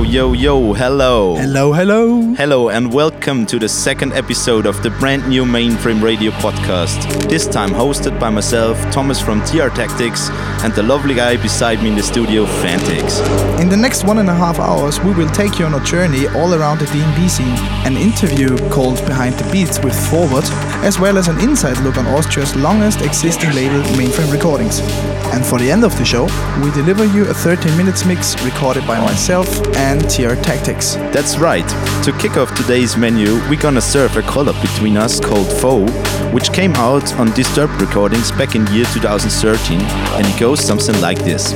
Yo, yo, yo, hello. Hello, hello. Hello, and welcome to the second episode of the brand new Mainframe Radio podcast. This time hosted by myself, Thomas from TR Tactics, and the lovely guy beside me in the studio, Fantix. In the next one and a half hours, we will take you on a journey all around the DnB scene, an interview called Behind the Beats with Fourward, as well as an inside look on Austria's longest existing label, Mainframe Recordings. And for the end of the show, we deliver you a 13 minutes mix recorded by myself and TR Tactics. That's right. To kick off today's menu, we're gonna serve a collab between us called Foe, which came out on Disturbed Recordings back in year 2013, and it goes something like this.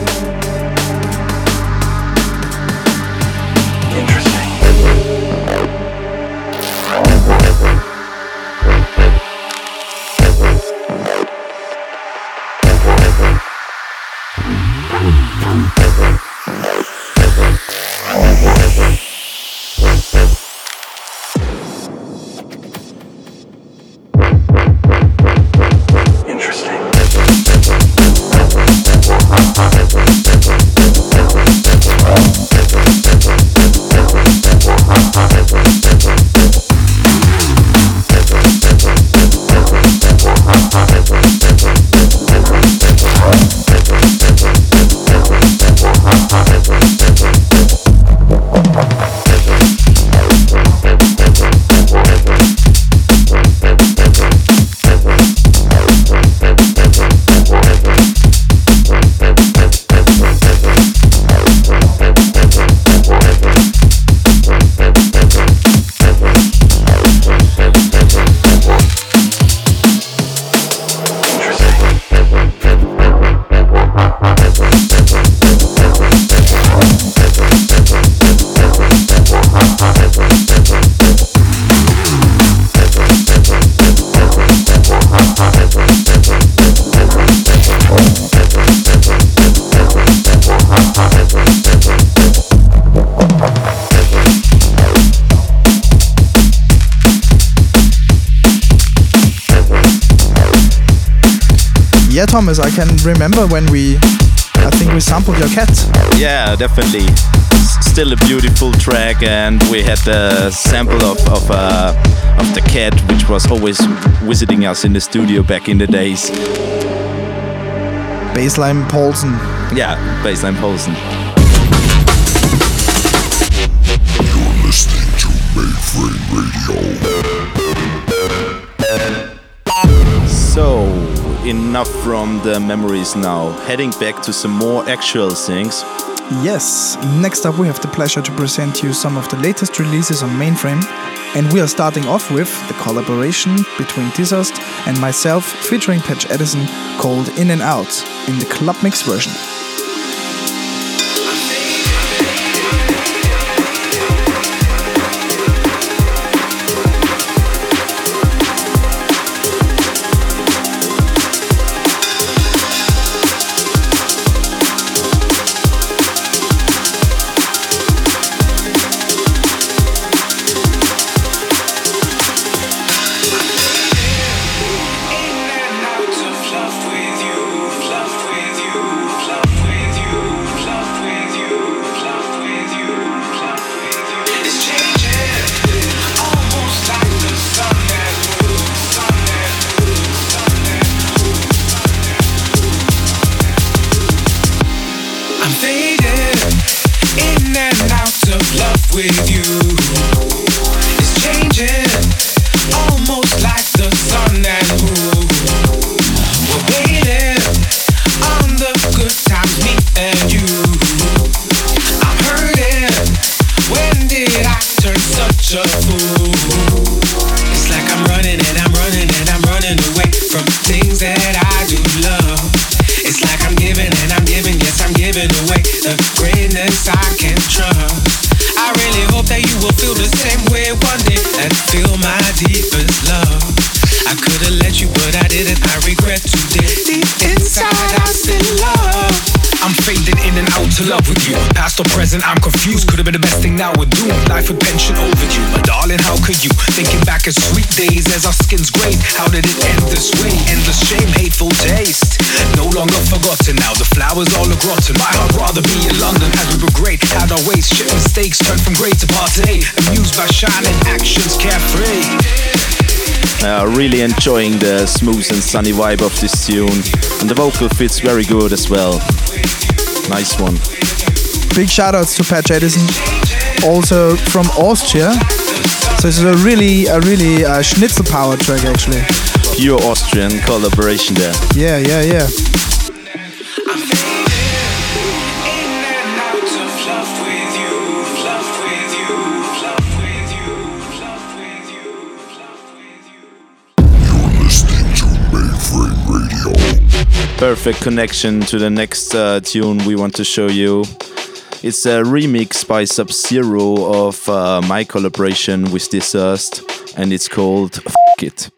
Thomas, I can remember when we, I think we sampled your cat. Yeah, definitely. S- Still a beautiful track, and we had the sample of of, uh, of the cat, which was always visiting us in the studio back in the days. Baseline Paulson. Yeah, Baseline Polson. Enough from the memories now. Heading back to some more actual things. Yes, next up we have the pleasure to present you some of the latest releases on Mainframe. And we are starting off with the collaboration between Disaszt and myself featuring Patch Edison called In and Out in the Club Mix version. Really enjoying the smooth and sunny vibe of this tune, and the vocal fits very good as well. Nice one. Big shout outs to Patch Edison, also from Austria. So it's a really, a really uh, schnitzel power track actually. Pure Austrian collaboration there. Yeah, yeah, yeah. Perfect connection to the next uh, tune we want to show you. It's a remix by Sub Zero of uh, my collaboration with Disaszt, and it's called F It.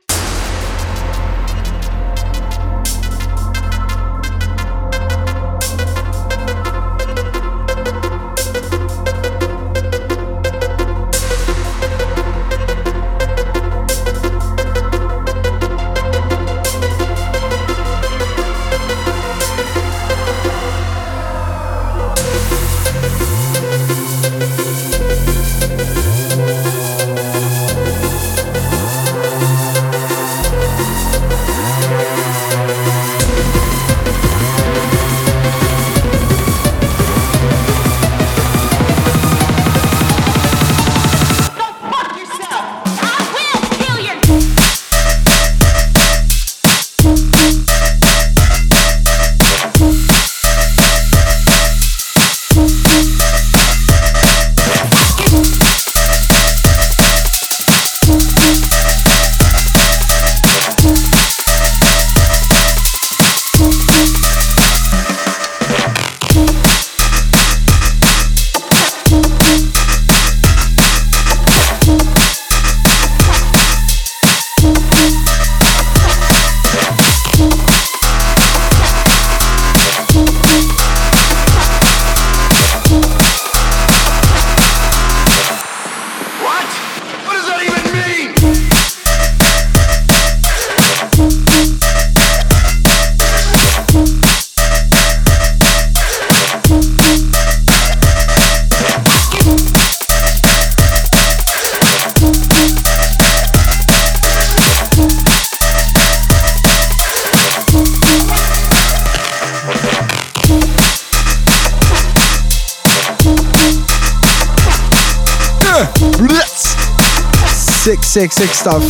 Sick, sick, stuff.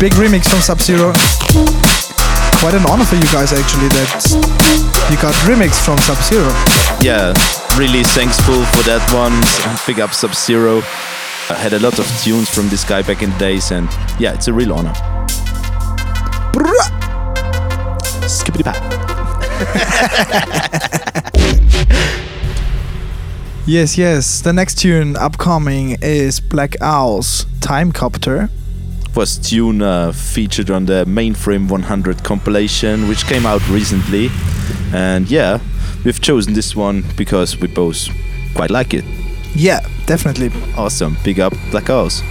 Big remix from Sub Zero. Quite an honor for you guys actually that you got remix from Sub Zero. Yeah, really thankful for that one. Big up Sub Zero. I had a lot of tunes from this guy back in the days, and yeah, it's a real honor. Skippity pat. Yes, yes. The next tune upcoming is Black Owl's Time Copter. was tune uh, featured on the Mainframe 100 compilation, which came out recently. And yeah, we've chosen this one because we both quite like it. Yeah, definitely. Awesome. Big up Black Owls.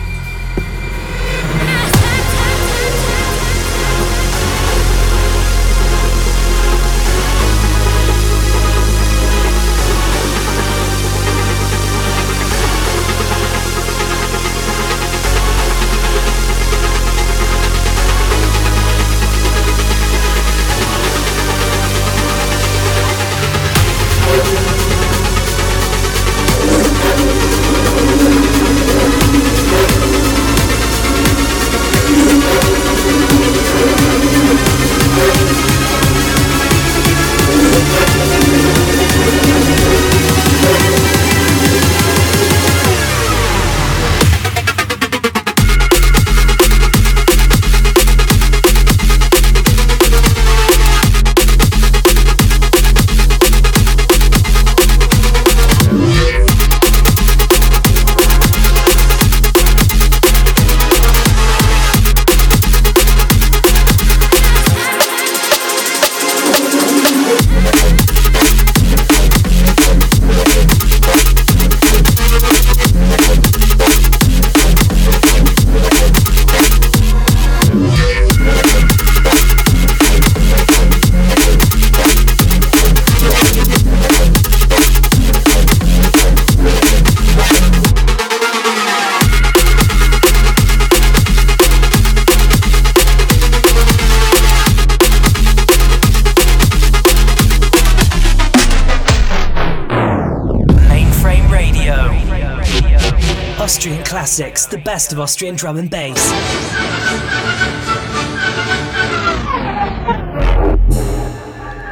Classics, the best of Austrian drum and bass.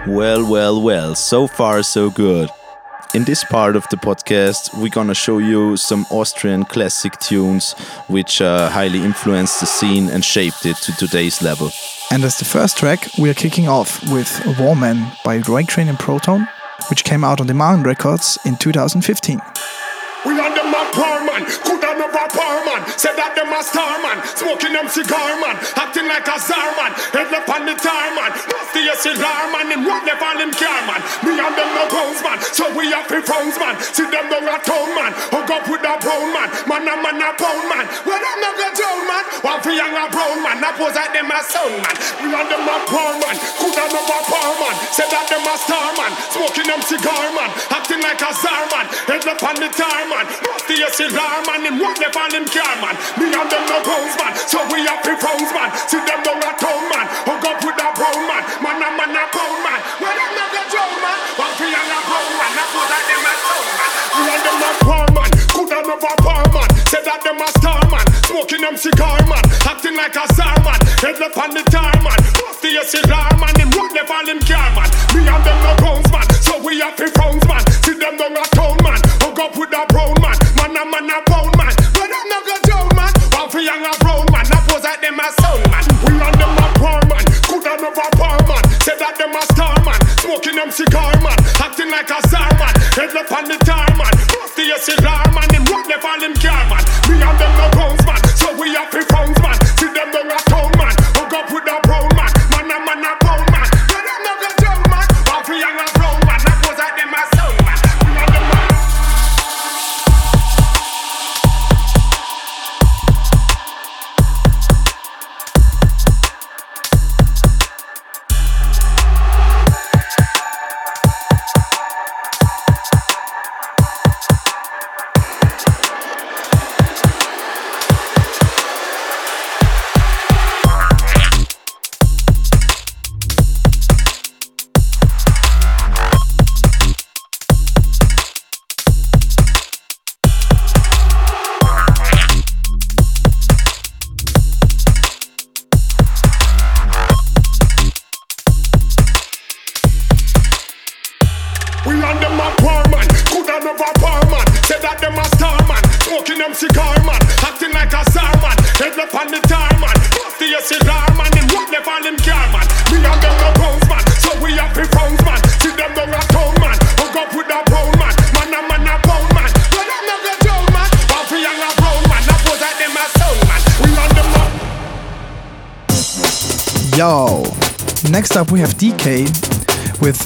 Well, well, well, so far so good. In this part of the podcast, we're gonna show you some Austrian classic tunes which uh, highly influenced the scene and shaped it to today's level. And as the first track, we are kicking off with Warman by Roy Crane and Proton, which came out on Demand Records in 2015. Man, could have never poor man. Said that them a star man, smoking them cigar man, acting like a czar man, head up on the tar man. A cigar man, him rock left on him car man. Me and them no bones man, so we have to phones man. See them down a town man, hook up with a brown man, man a man a pound man. Well them no go down man, one for young a brown man, that pose like them a son man. We and them a poor man, could have never poor man. Say that them a star man, smoking them cigar man, acting like a czar man, head up on the tar man. Rusty a cigar man, him rock left on him car man. Me and them no bones man, so we have to phones man. See them down a town man, a brown man, man a man a pound man. Well them no go down man, one for young a brown man, that pose like them a son man. We and them a poor man, could have never poor man. Say that them a star man, smoking them cigar man, acting like a czar man, head up on the tar man. Rusty a cigar man, him left on him car man. Me and them no bones man, so we have to phones man. See them down a town man, hook up with a brown man, man a man a pound man. Well them no go down man, one for young a brown man, that pose like them a son man. Smoking them cigar man, acting like a czar man, head up on the tar man. Rusty a cigar man, him left on him car man. Me and them no bones man, so we have to phones man.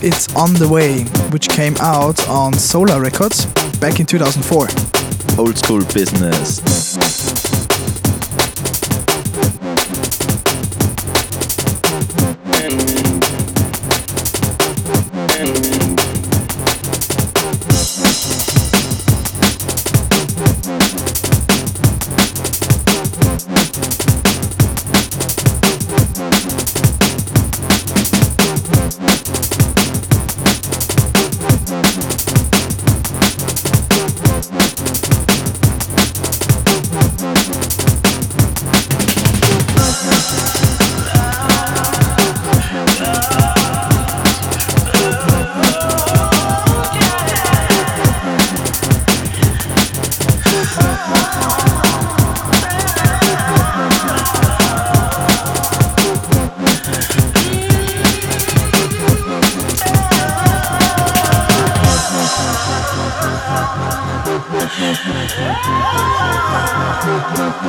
It's On the Way, which came out on Solar Records back in 2004. Old school business.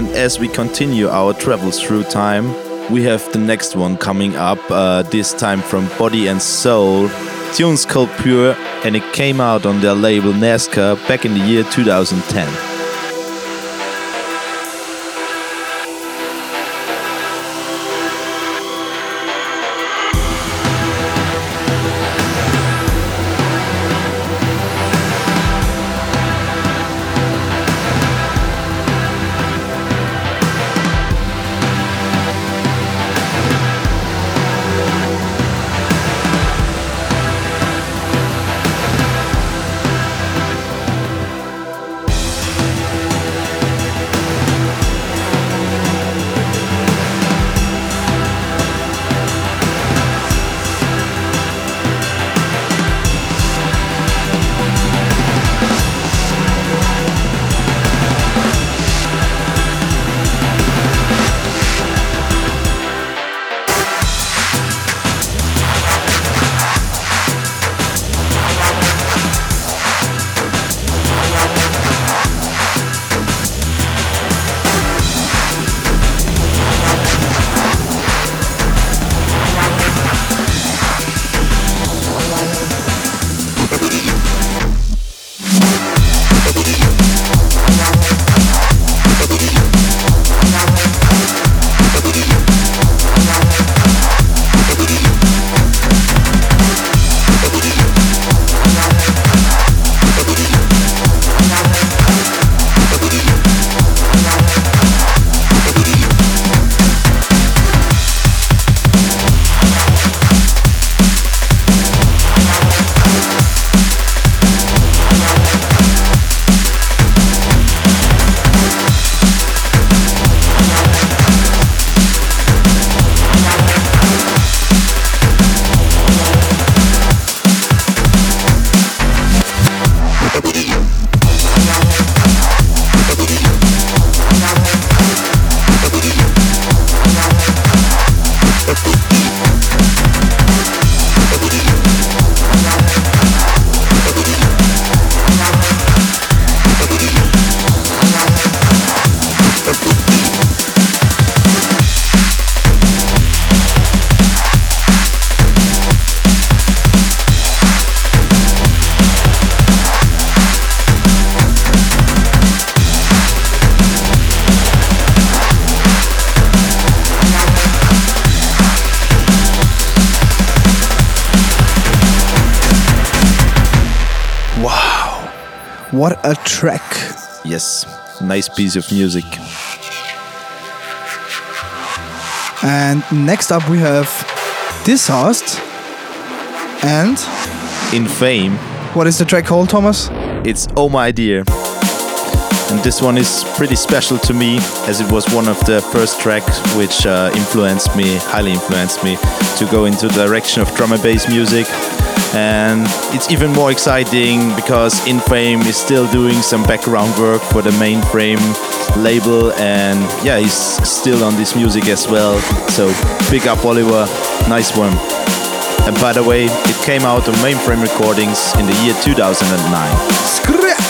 And as we continue our travels through time, we have the next one coming up, uh, this time from Body and Soul. Tunes called Pure, and it came out on their label NASCAR back in the year 2010. Yes, nice piece of music. And next up we have Disaszt and Infame, what is the track called, Thomas? it's Oh My Dear. And this one is pretty special to me as it was one of the first tracks which uh, influenced me, highly influenced me, to go into the direction of drum and bass music. And it's even more exciting because Infame is still doing some background work for the mainframe label, and yeah, he's still on this music as well. So big up, Oliver. Nice one. And by the way, it came out on mainframe recordings in the year 2009.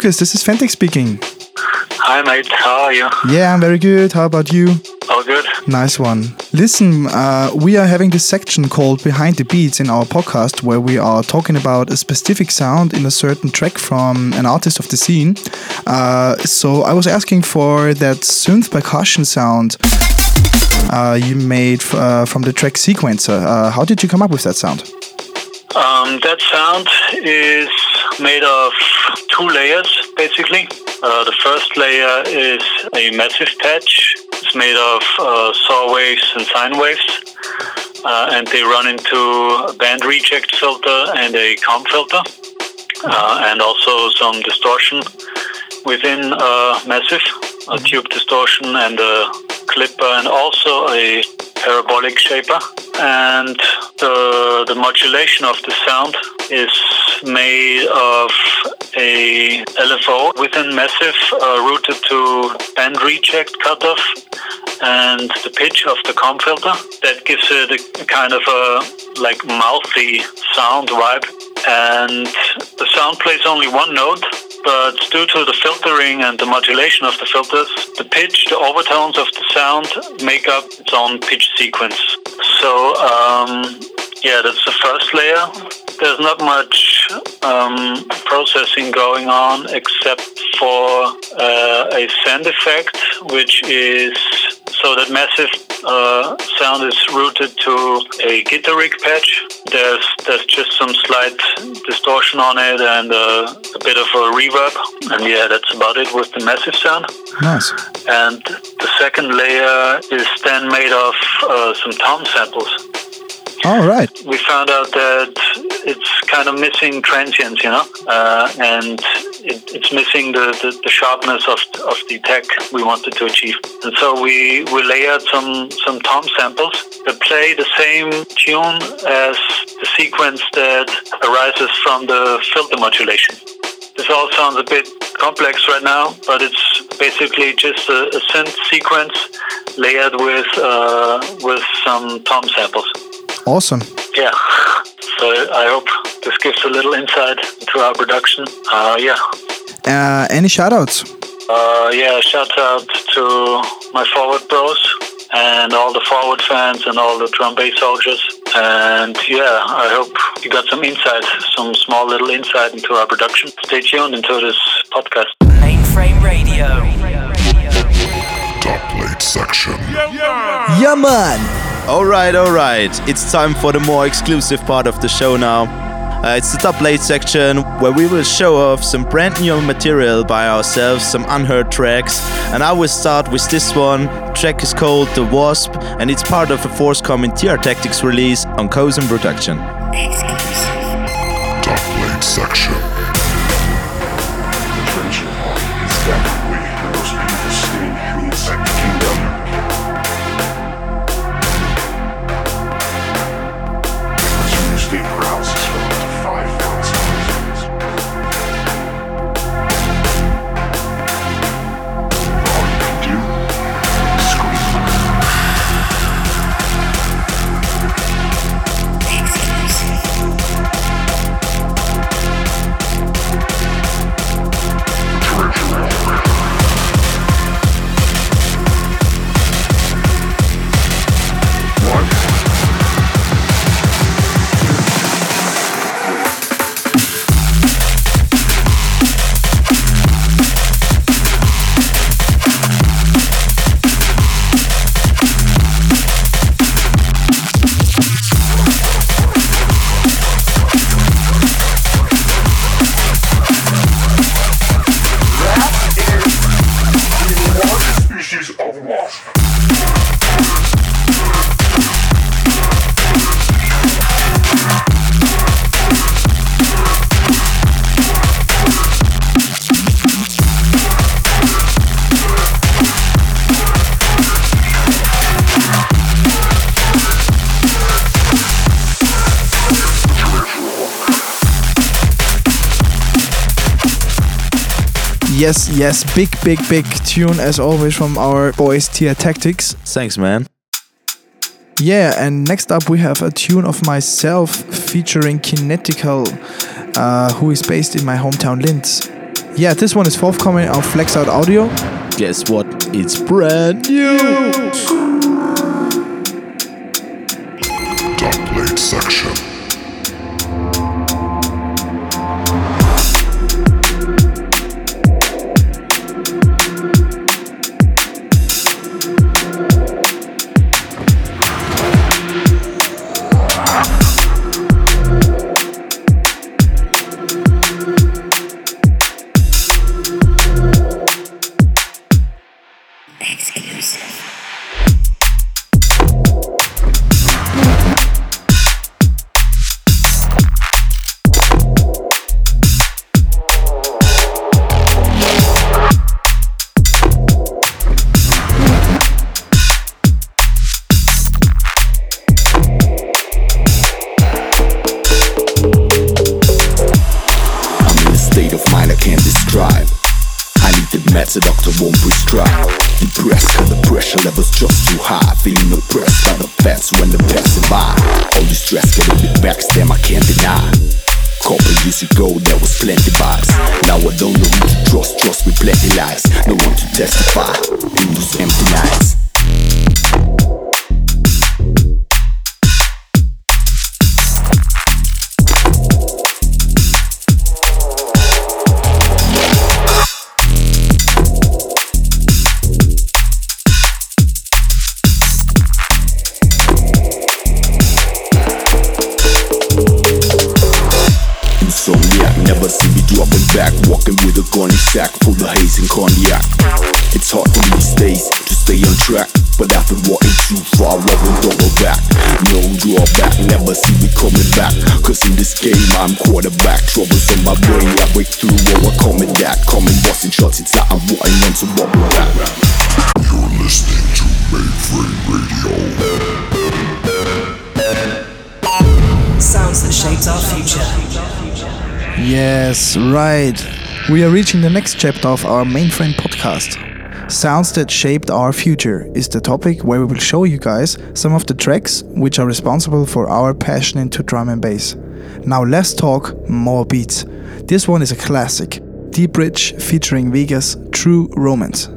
Lucas, this is Fantix speaking. Hi, mate. How are you? Yeah, I'm very good. How about you? All good. Nice one. Listen, uh, we are having this section called Behind the Beats in our podcast where we are talking about a specific sound in a certain track from an artist of the scene. Uh, so I was asking for that synth percussion sound uh, you made uh, from the track Sequencer. Uh, how did you come up with that sound? Um, that sound is made of two layers, basically. Uh, the first layer is a massive patch. It's made of uh, saw waves and sine waves, uh, and they run into a band reject filter and a comb filter, uh, and also some distortion within uh, massive, a tube distortion and a clipper, and also a parabolic shaper. And the, the modulation of the sound is made of a LFO within massive uh, routed to band reject cutoff and the pitch of the comb filter that gives it a kind of a like mouthy sound vibe and the sound plays only one note but due to the filtering and the modulation of the filters, the pitch, the overtones of the sound make up its own pitch sequence. So, um, yeah, that's the first layer. There's not much um, processing going on except for uh, a send effect, which is so that massive uh, sound is routed to a guitar rig patch. There's there's just some slight distortion on it and uh, a bit of a reverb, and yeah, that's about it with the massive sound. Nice. And the second layer is then made of uh, some tom samples. All right. We found out that it's kind of missing transients, you know, uh, and it, it's missing the, the, the sharpness of, of the tech we wanted to achieve. And so we, we layered some, some tom samples that play the same tune as the sequence that arises from the filter modulation. This all sounds a bit complex right now, but it's basically just a, a synth sequence layered with uh, with some tom samples. Awesome. Yeah. So I hope this gives a little insight into our production. Uh, yeah. Uh, any shoutouts? Uh, yeah, shout out to my Fourward bros and all the Fourward fans and all the drum bass soldiers. And yeah, I hope you got some insight, some small little insight into our production. Stay tuned into this podcast. Mainframe Radio. Top plate section. Yeah, man. Alright, alright. It's time for the more exclusive part of the show now. Uh, it's the dubplate section where we will show off some brand new material by ourselves, some unheard tracks. And I will start with this one. track is called The Wasp and it's part of a forthcoming TR Tactics release on Cozen Production. Dubplate section. Yes, yes, big, big, big tune as always from our boys TR Tactics. Thanks, man. Yeah, and next up we have a tune of myself featuring Kinetical, uh, who is based in my hometown Linz. Yeah, this one is forthcoming on Flexout Audio. Guess what? It's brand new. This stress getting me backstab I can't deny. Couple years ago there was plenty vibes. Now I don't know who to trust, trust with plenty lies. No one to testify in those empty nights. Back. Walking with a gunny sack full of haze and cognac. It's hard for me these days to stay on track. But after walking too far, I don't go back. No drawback, never see me coming back. Cause in this game, I'm quarterback. Troubles on my brain, I break through or I coming that. Coming, busting shots, it's like I'm walking on some bubble back. You're listening to Mainframe Radio. Sounds that shaped our future. Yes, right. We are reaching the next chapter of our mainframe podcast. Sounds that shaped our future is the topic where we will show you guys some of the tracks which are responsible for our passion into drum and bass. Now let's talk more beats. This one is a classic. Deep Bridge featuring Vegas True Romance.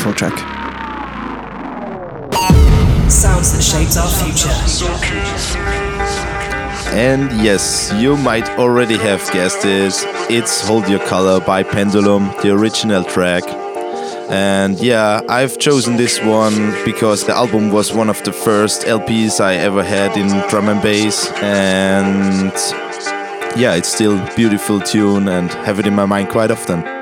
Beautiful track. Sounds that shaped our future. And yes, you might already have guessed it. It's Hold Your Color by Pendulum, the original track. And yeah, I've chosen this one because the album was one of the first LPs I ever had in drum and bass. And yeah, it's still beautiful tune and have it in my mind quite often.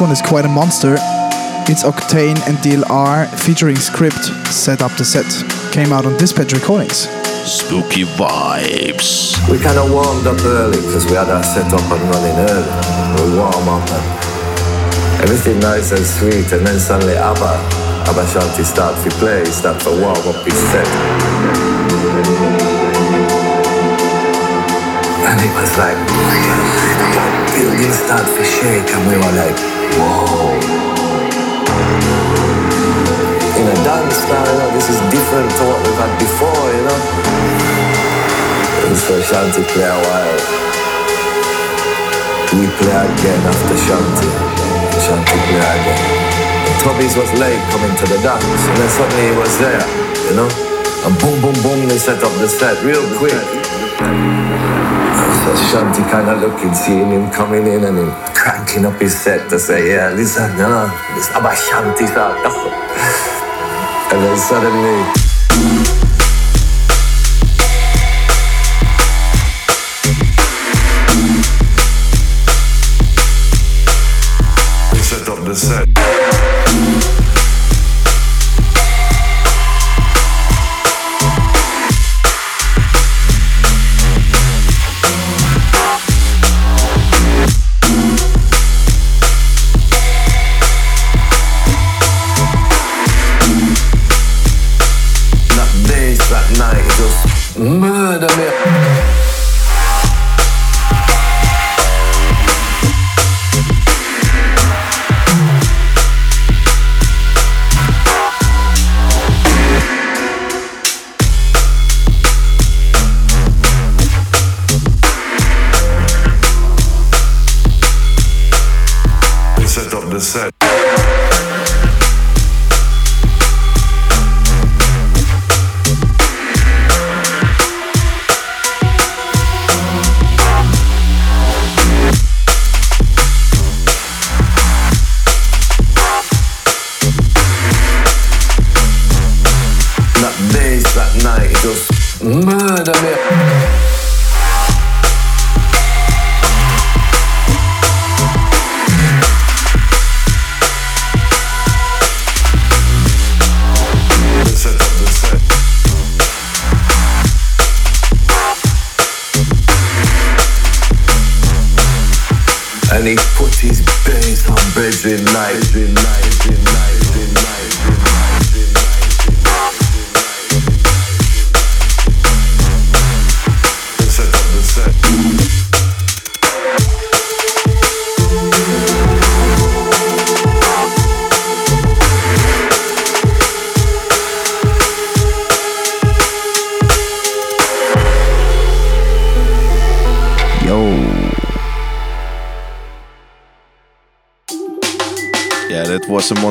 The next one is quite a monster. It's Octane and DLR featuring Script set up the set. Came out on Dispatch Recordings. Spooky vibes. We kind of warmed up early because we had our set up and running early. We warm up and everything nice and sweet, and then suddenly Aba, Aba Shanti start to play, start to warm up his set. And it was like, the building start to shake, and we were like, whoa. In a dance style, you know, this is different to what we've had before, you know. And so Shanti play a while. We play again after Shanti. Shanti play again. Toby's was late coming to the dance, and then suddenly he was there, you know. And boom, boom, boom, they set up the set real quick. Shanti kind of looking, seeing him coming in and him cranking up his set to say, yeah, listen, you know, this about Shanti. And then suddenly, the set.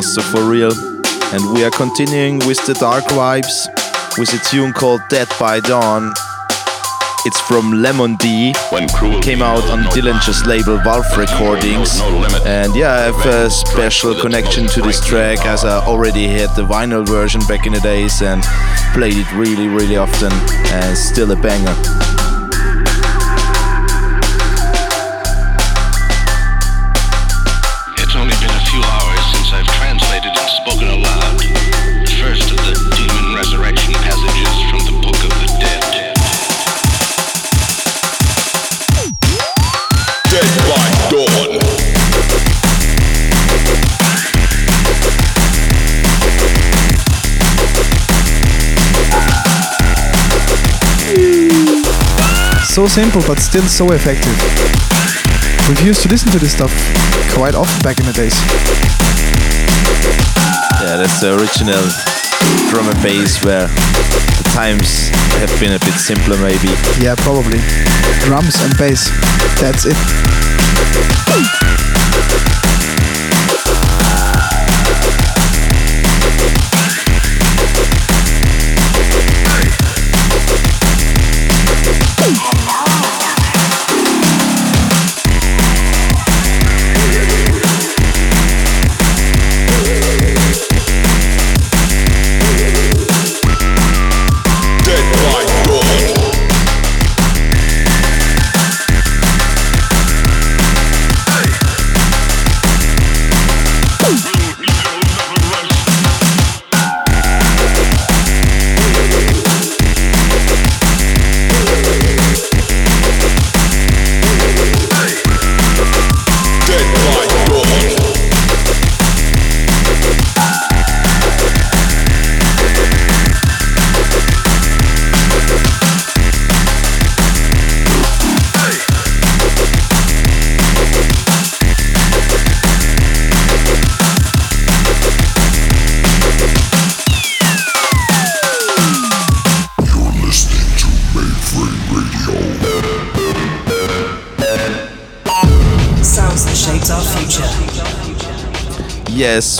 Monster for real. And we are continuing with the dark vibes with a tune called Dead by Dawn. It's from Lemon D. Came out on Dillinja's label Valve Recordings. And yeah, I have a special connection to this track as I already had the vinyl version back in the days and played it really, really often. And still a banger. So simple, but still so effective. We've used to listen to this stuff quite often back in the days. Yeah, that's the original drum and bass where the times have been a bit simpler maybe. Yeah, probably. Drums and bass. That's it.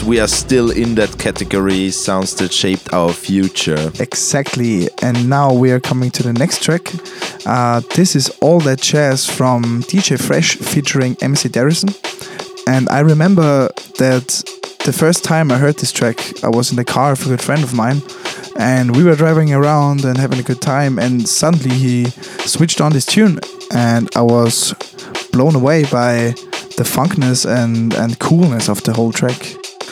We are still in that category, sounds that shaped our future. Exactly. And now we are coming to the next track. Uh, this is All That Jazz from DJ Fresh featuring MC Darrison. And I remember that the first time I heard this track, I was in the car with a good friend of mine. And we were driving around and having a good time. And suddenly he switched on this tune. And I was blown away by the funkness and, and coolness of the whole track.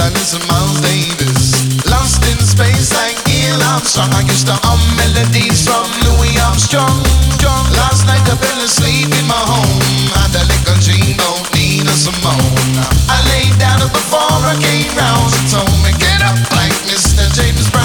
London's Miles Davis. Lost in space like Neil Armstrong. I used to hum melodies from Louis Armstrong. John, last night I fell asleep in my home. Had a little dream, don't need a Simone. I laid down before I came round. She told me, get up like Mr. James Brown.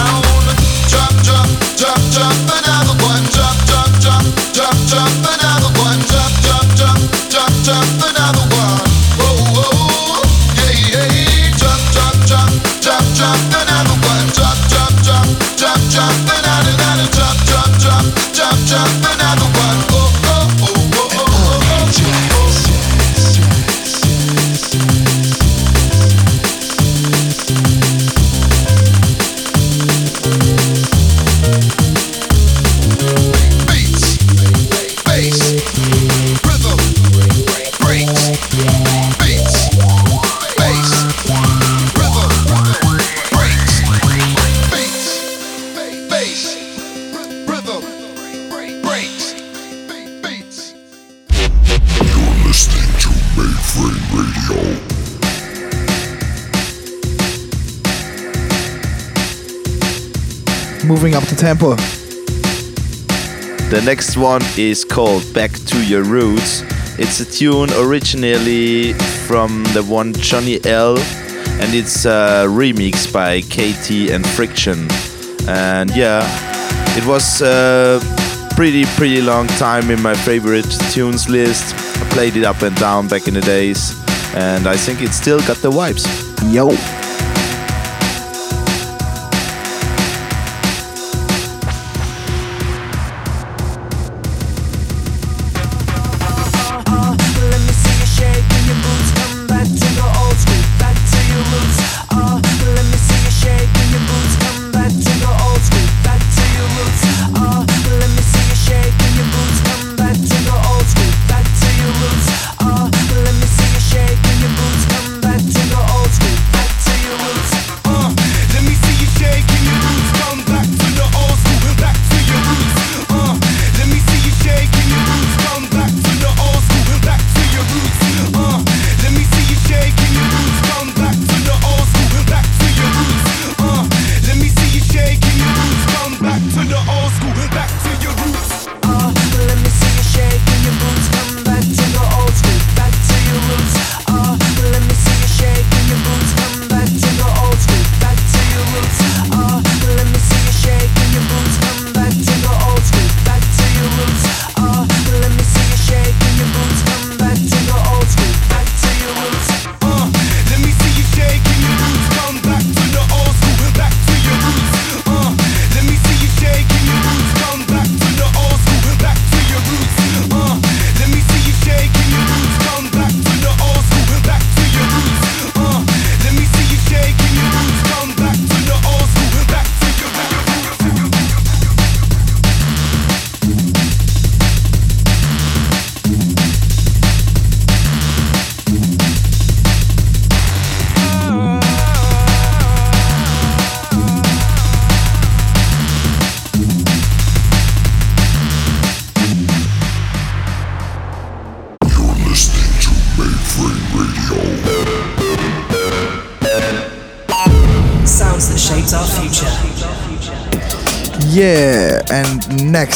to The next one is called Back to Your Roots. It's a tune originally from the one Johnny L, and it's a remix by KT and Friction. And yeah, it was a pretty, pretty long time in my favorite tunes list. I played it up and down back in the days, and I think it still got the vibes. Yo!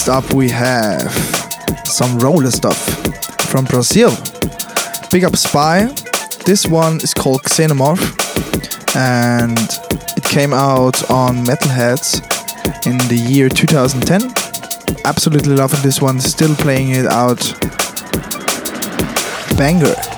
Up, we have some roller stuff from Brazil. Big up Spy. This one is called Xenomorph and it came out on Metalheadz in the year 2010. Absolutely loving this one, still playing it out. Banger.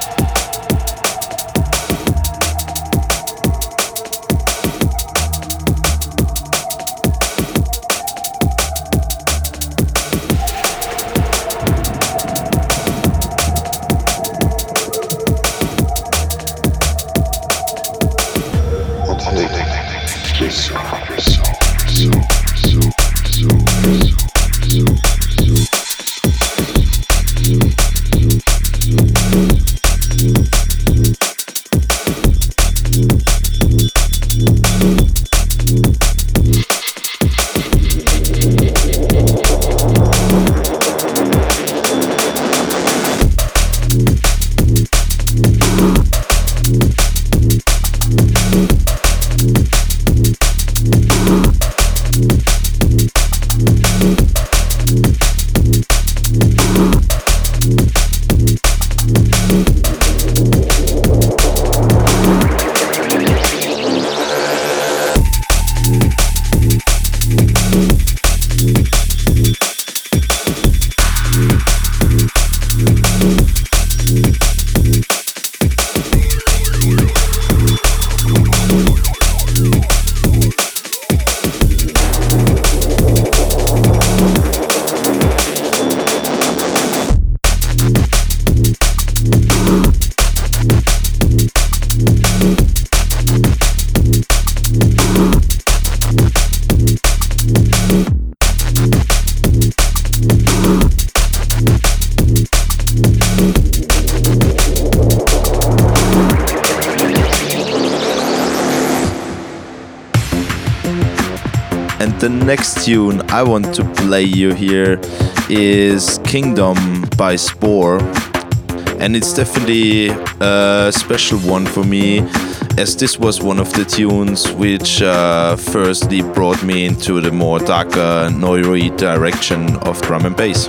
Tune I want to play you here is Kingdom by Spore. And it's definitely a special one for me, as this was one of the tunes which uh, firstly brought me into the more darker, noiry direction of drum and bass.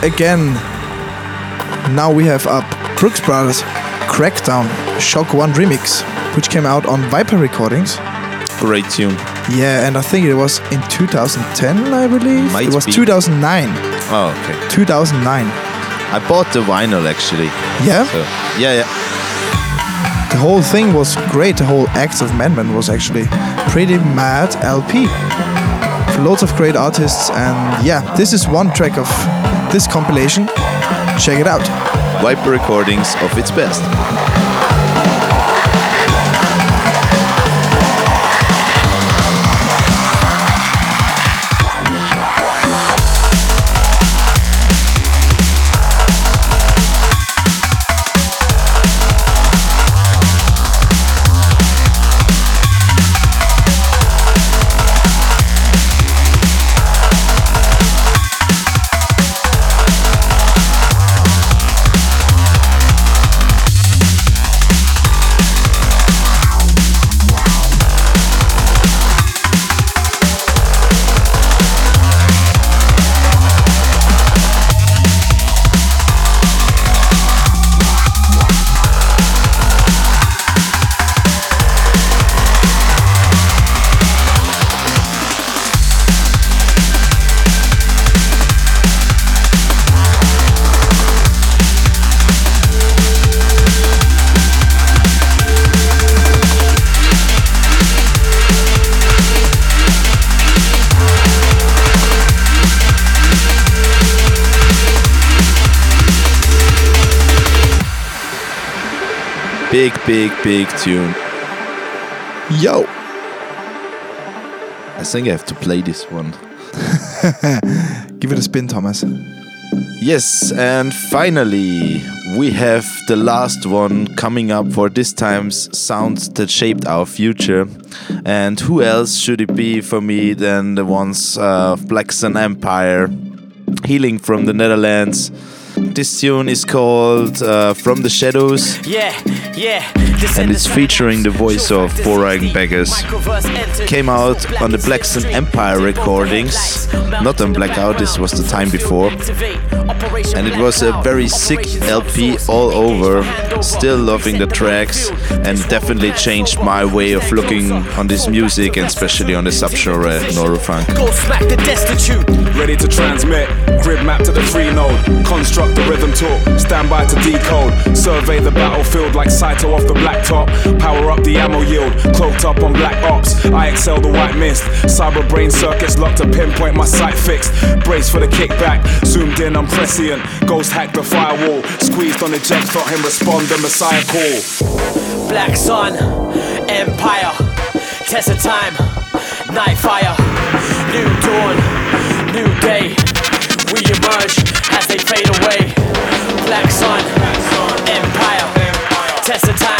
Back again. Now we have up Brooks Brothers Crackdown Shock 1 remix, which came out on Viper Recordings. Great tune. Yeah, and I think it was in 2010, I believe. Might it was be. 2009. Oh, okay. 2009. I bought the vinyl actually. Yeah? So, yeah, yeah. The whole thing was great. The whole Acts of Madman was actually pretty mad LP. Loads of great artists, and yeah, this is one track of this compilation. Check it out. Viper recordings of its best. Big, big, big tune. Yo! I think I have to play this one. Give it a spin, Thomas. Yes, and finally, we have the last one coming up for this time's sounds that shaped our future. And who else should it be for me than the ones of Black Sun Empire, healing from the Netherlands. This tune is called uh, From the Shadows. Yeah, yeah. And it's featuring the voice of Borag Beggars. Came out on the Black Sun Empire recordings, not on Blackout, this was the time before. And it was a very sick LP all over. Still loving the tracks, and definitely changed my way of looking on this music, and especially on the subgenre destitute. Ready to transmit, grid map to the free node, construct the rhythm talk, stand by to decode, survey the battlefield like Saito off the blacktop, power up the ammo yield, cloaked up on black ops, I excel the white mist, cyber brain circuits locked to pinpoint my sight fixed, brace for the kickback, zoomed in, I'm prescient, ghost hack the firewall, squeezed on the jet, felt him respond, the messiah call. Black Sun, Empire, Test of Time, Night Fire, New Dawn, New Day. We emerge as they fade away. Black Sun, Empire, Test of Time,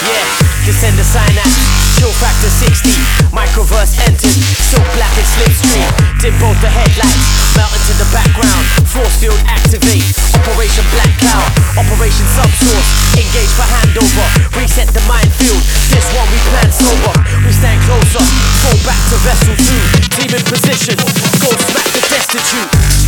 Yeah, descend the synapse, chill factor 60, microverse entered, silk black and slipstream, dim both the headlights, melt into the background, force field activate, Operation Black Cloud, Operation Subsource, engage for handover, reset the minefield, this one we plan sober, we stand closer, fall back to vessel 2, team in position, go smack the destitute.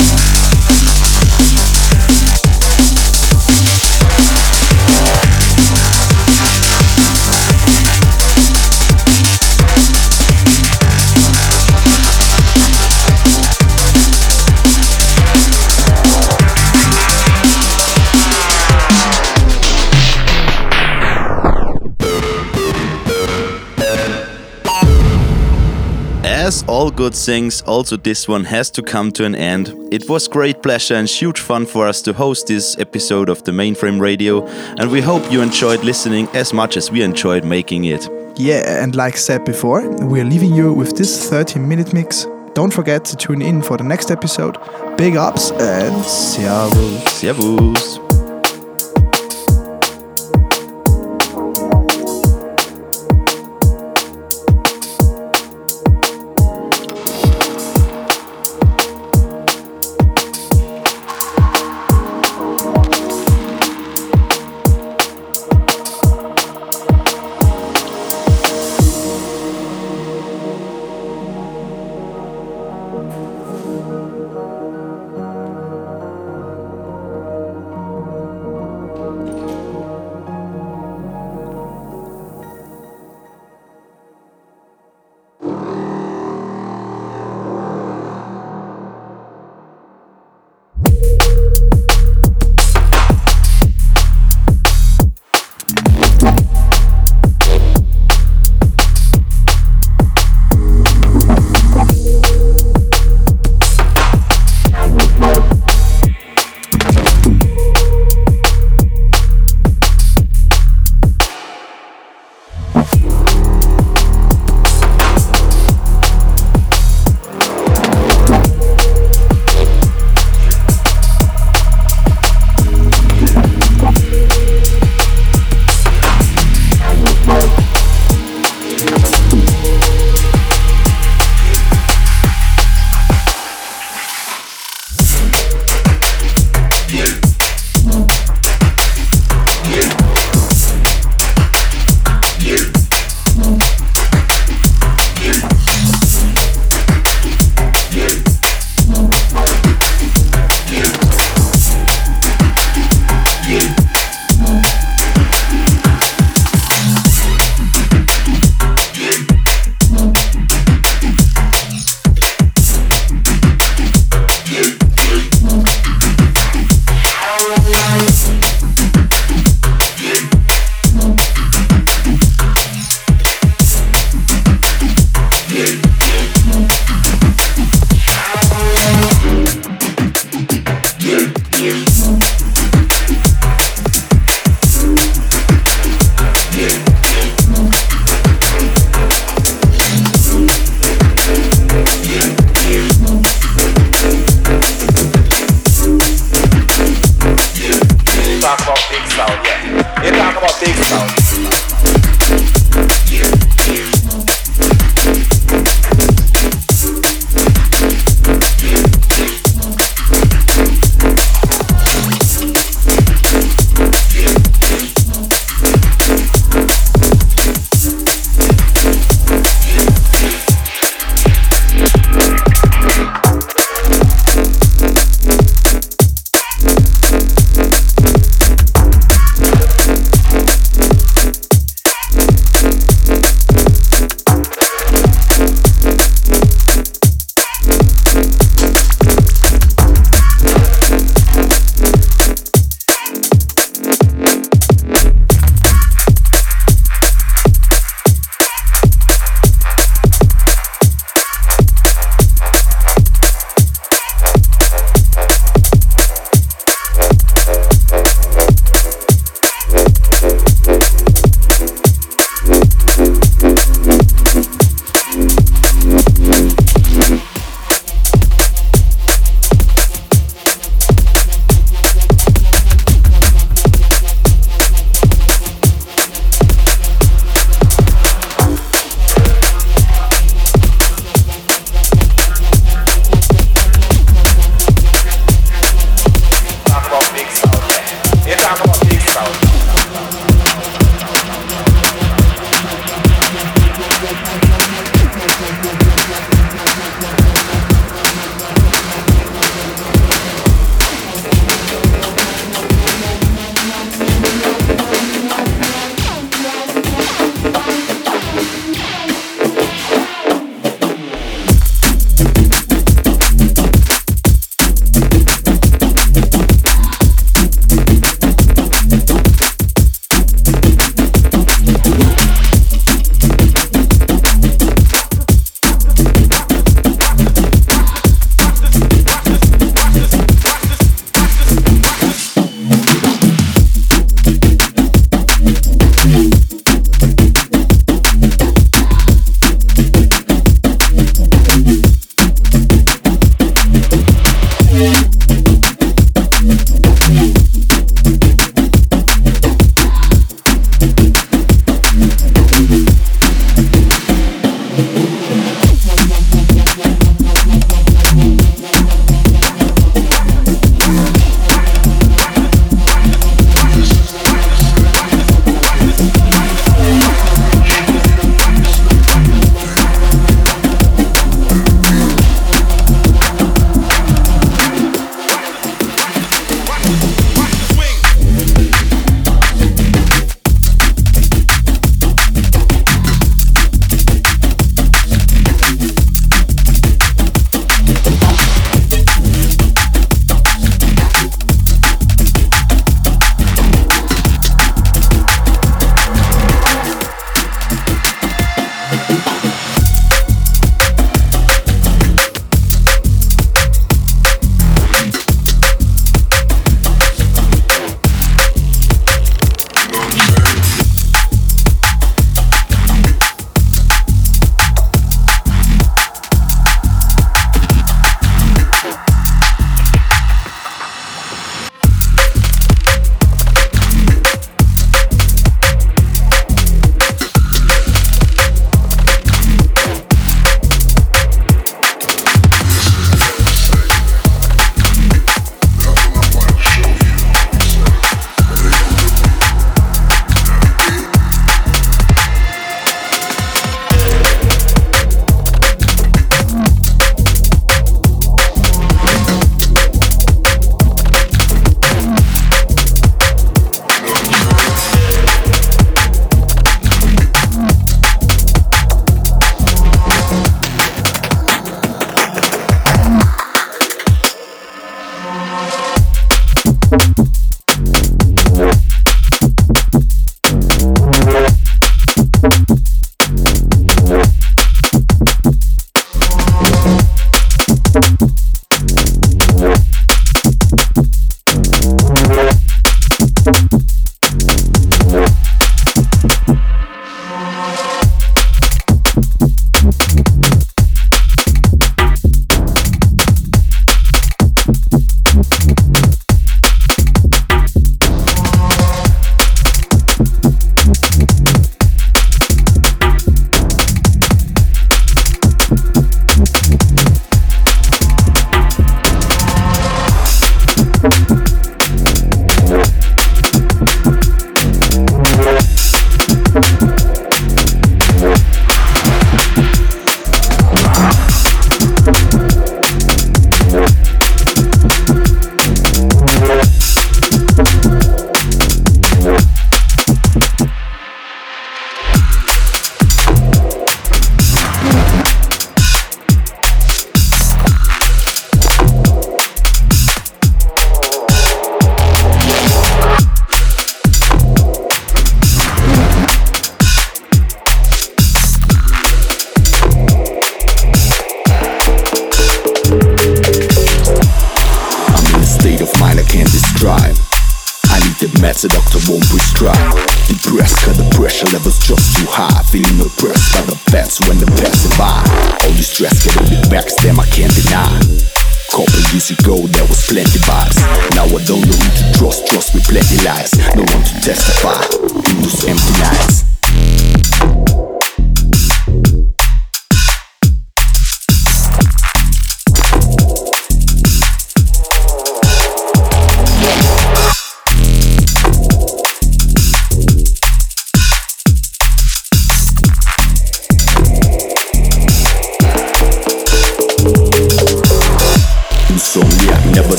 As all good things, also this one has to come to an end. It was great pleasure and huge fun for us to host this episode of the Mainframe Radio, and we hope you enjoyed listening as much as we enjoyed making it. Yeah, and like said before, we're leaving you with this 30 minute mix. Don't forget to tune in for the next episode. Big ups and servus. Servus.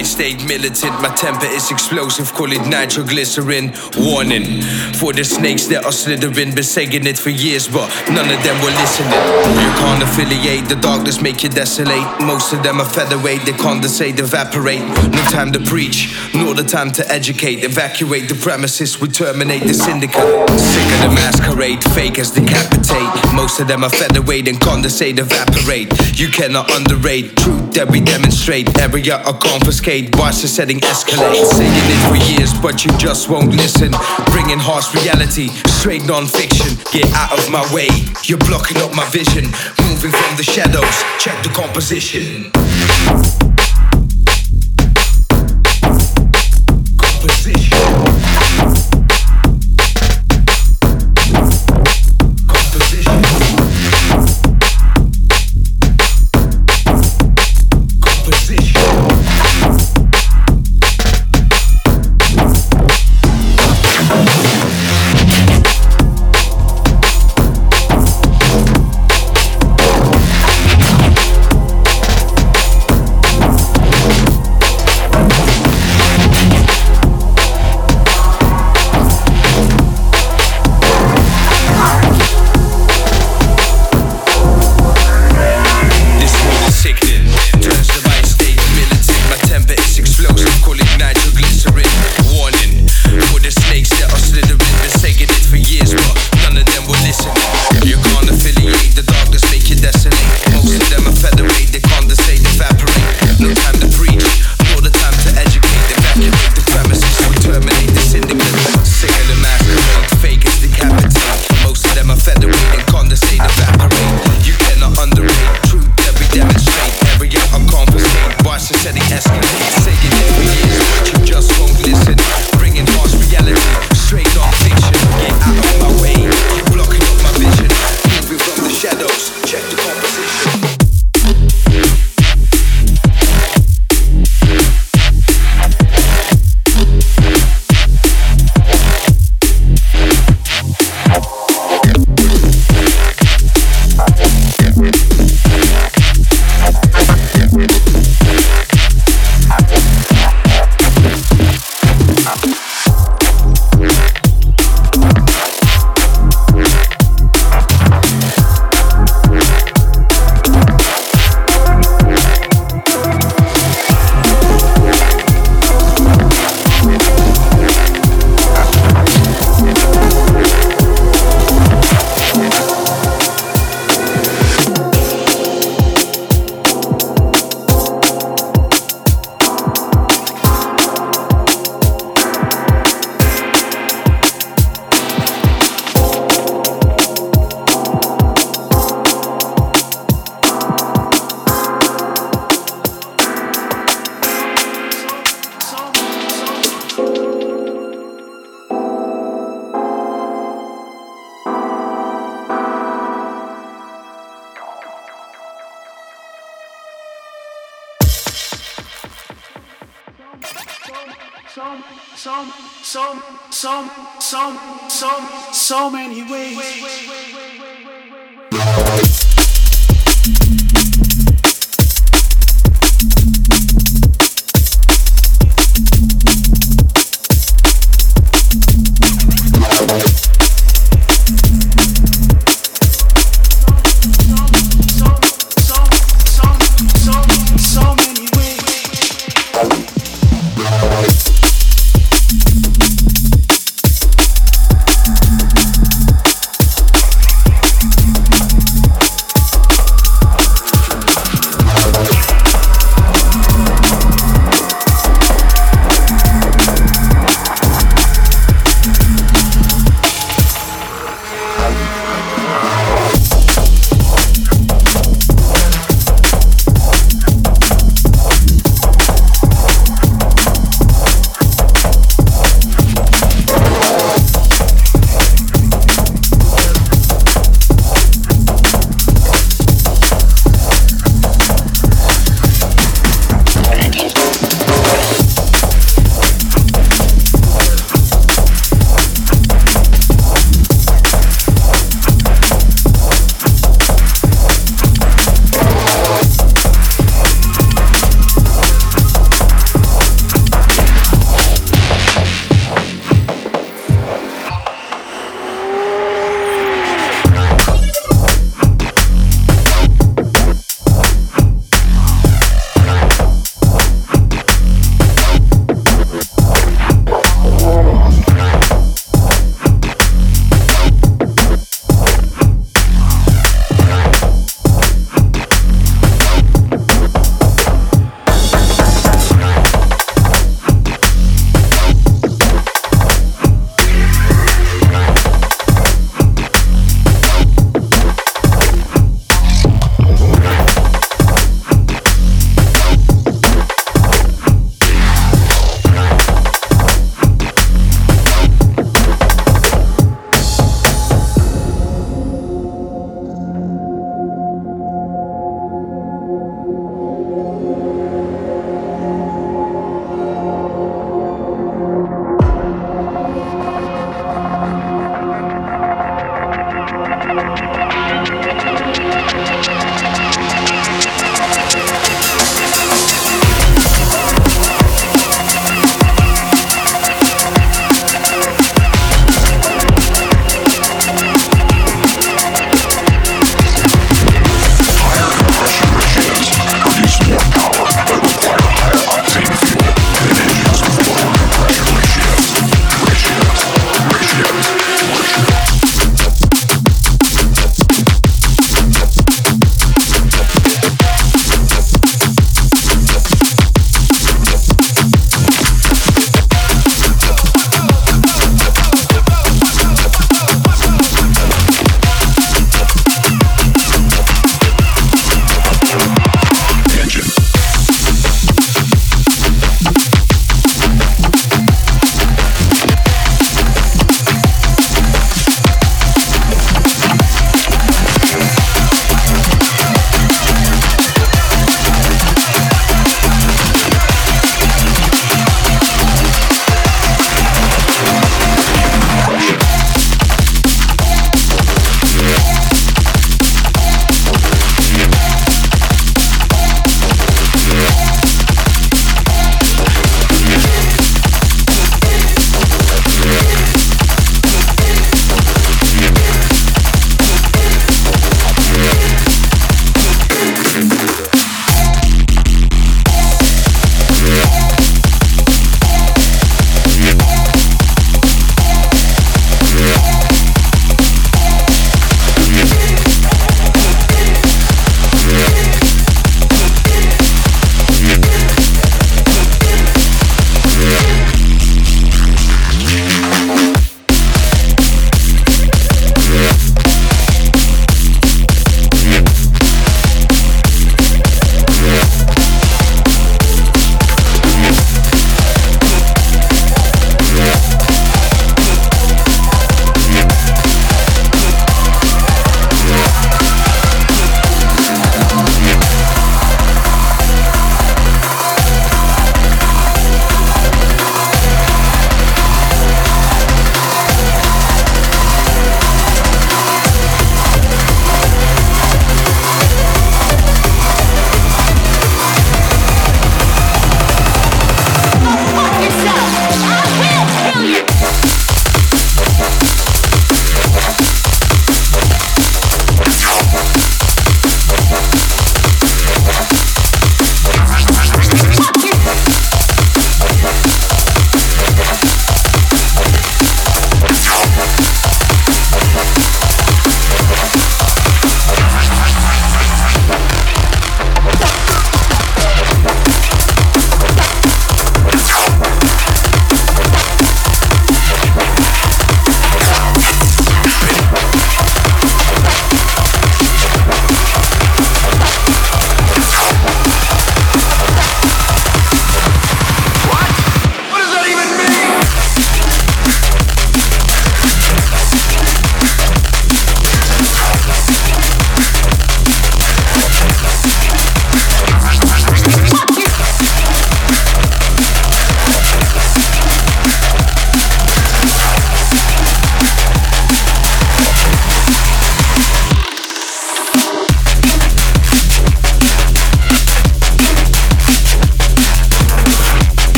I stayed militant. My temper is explosive, call it nitroglycerin. Warning for the snakes that are slithering, been saying it for years, but none of them were listening. You can't affiliate, the darkness make you desolate. Most of them are featherweight, they condensate, evaporate. No time to preach, nor the time to educate. Evacuate the premises, we terminate the syndicate. Sick of the masquerade, fake as decapitate. Most of them are featherweight and condensate, evaporate. You cannot underrate truth that we demonstrate. Area are confiscate cascade, watch the setting escalate. Saying it for years, but you just won't listen. Bringing harsh reality, straight non-fiction. Get out of my way, you're blocking up my vision. Moving from the shadows, check the composition.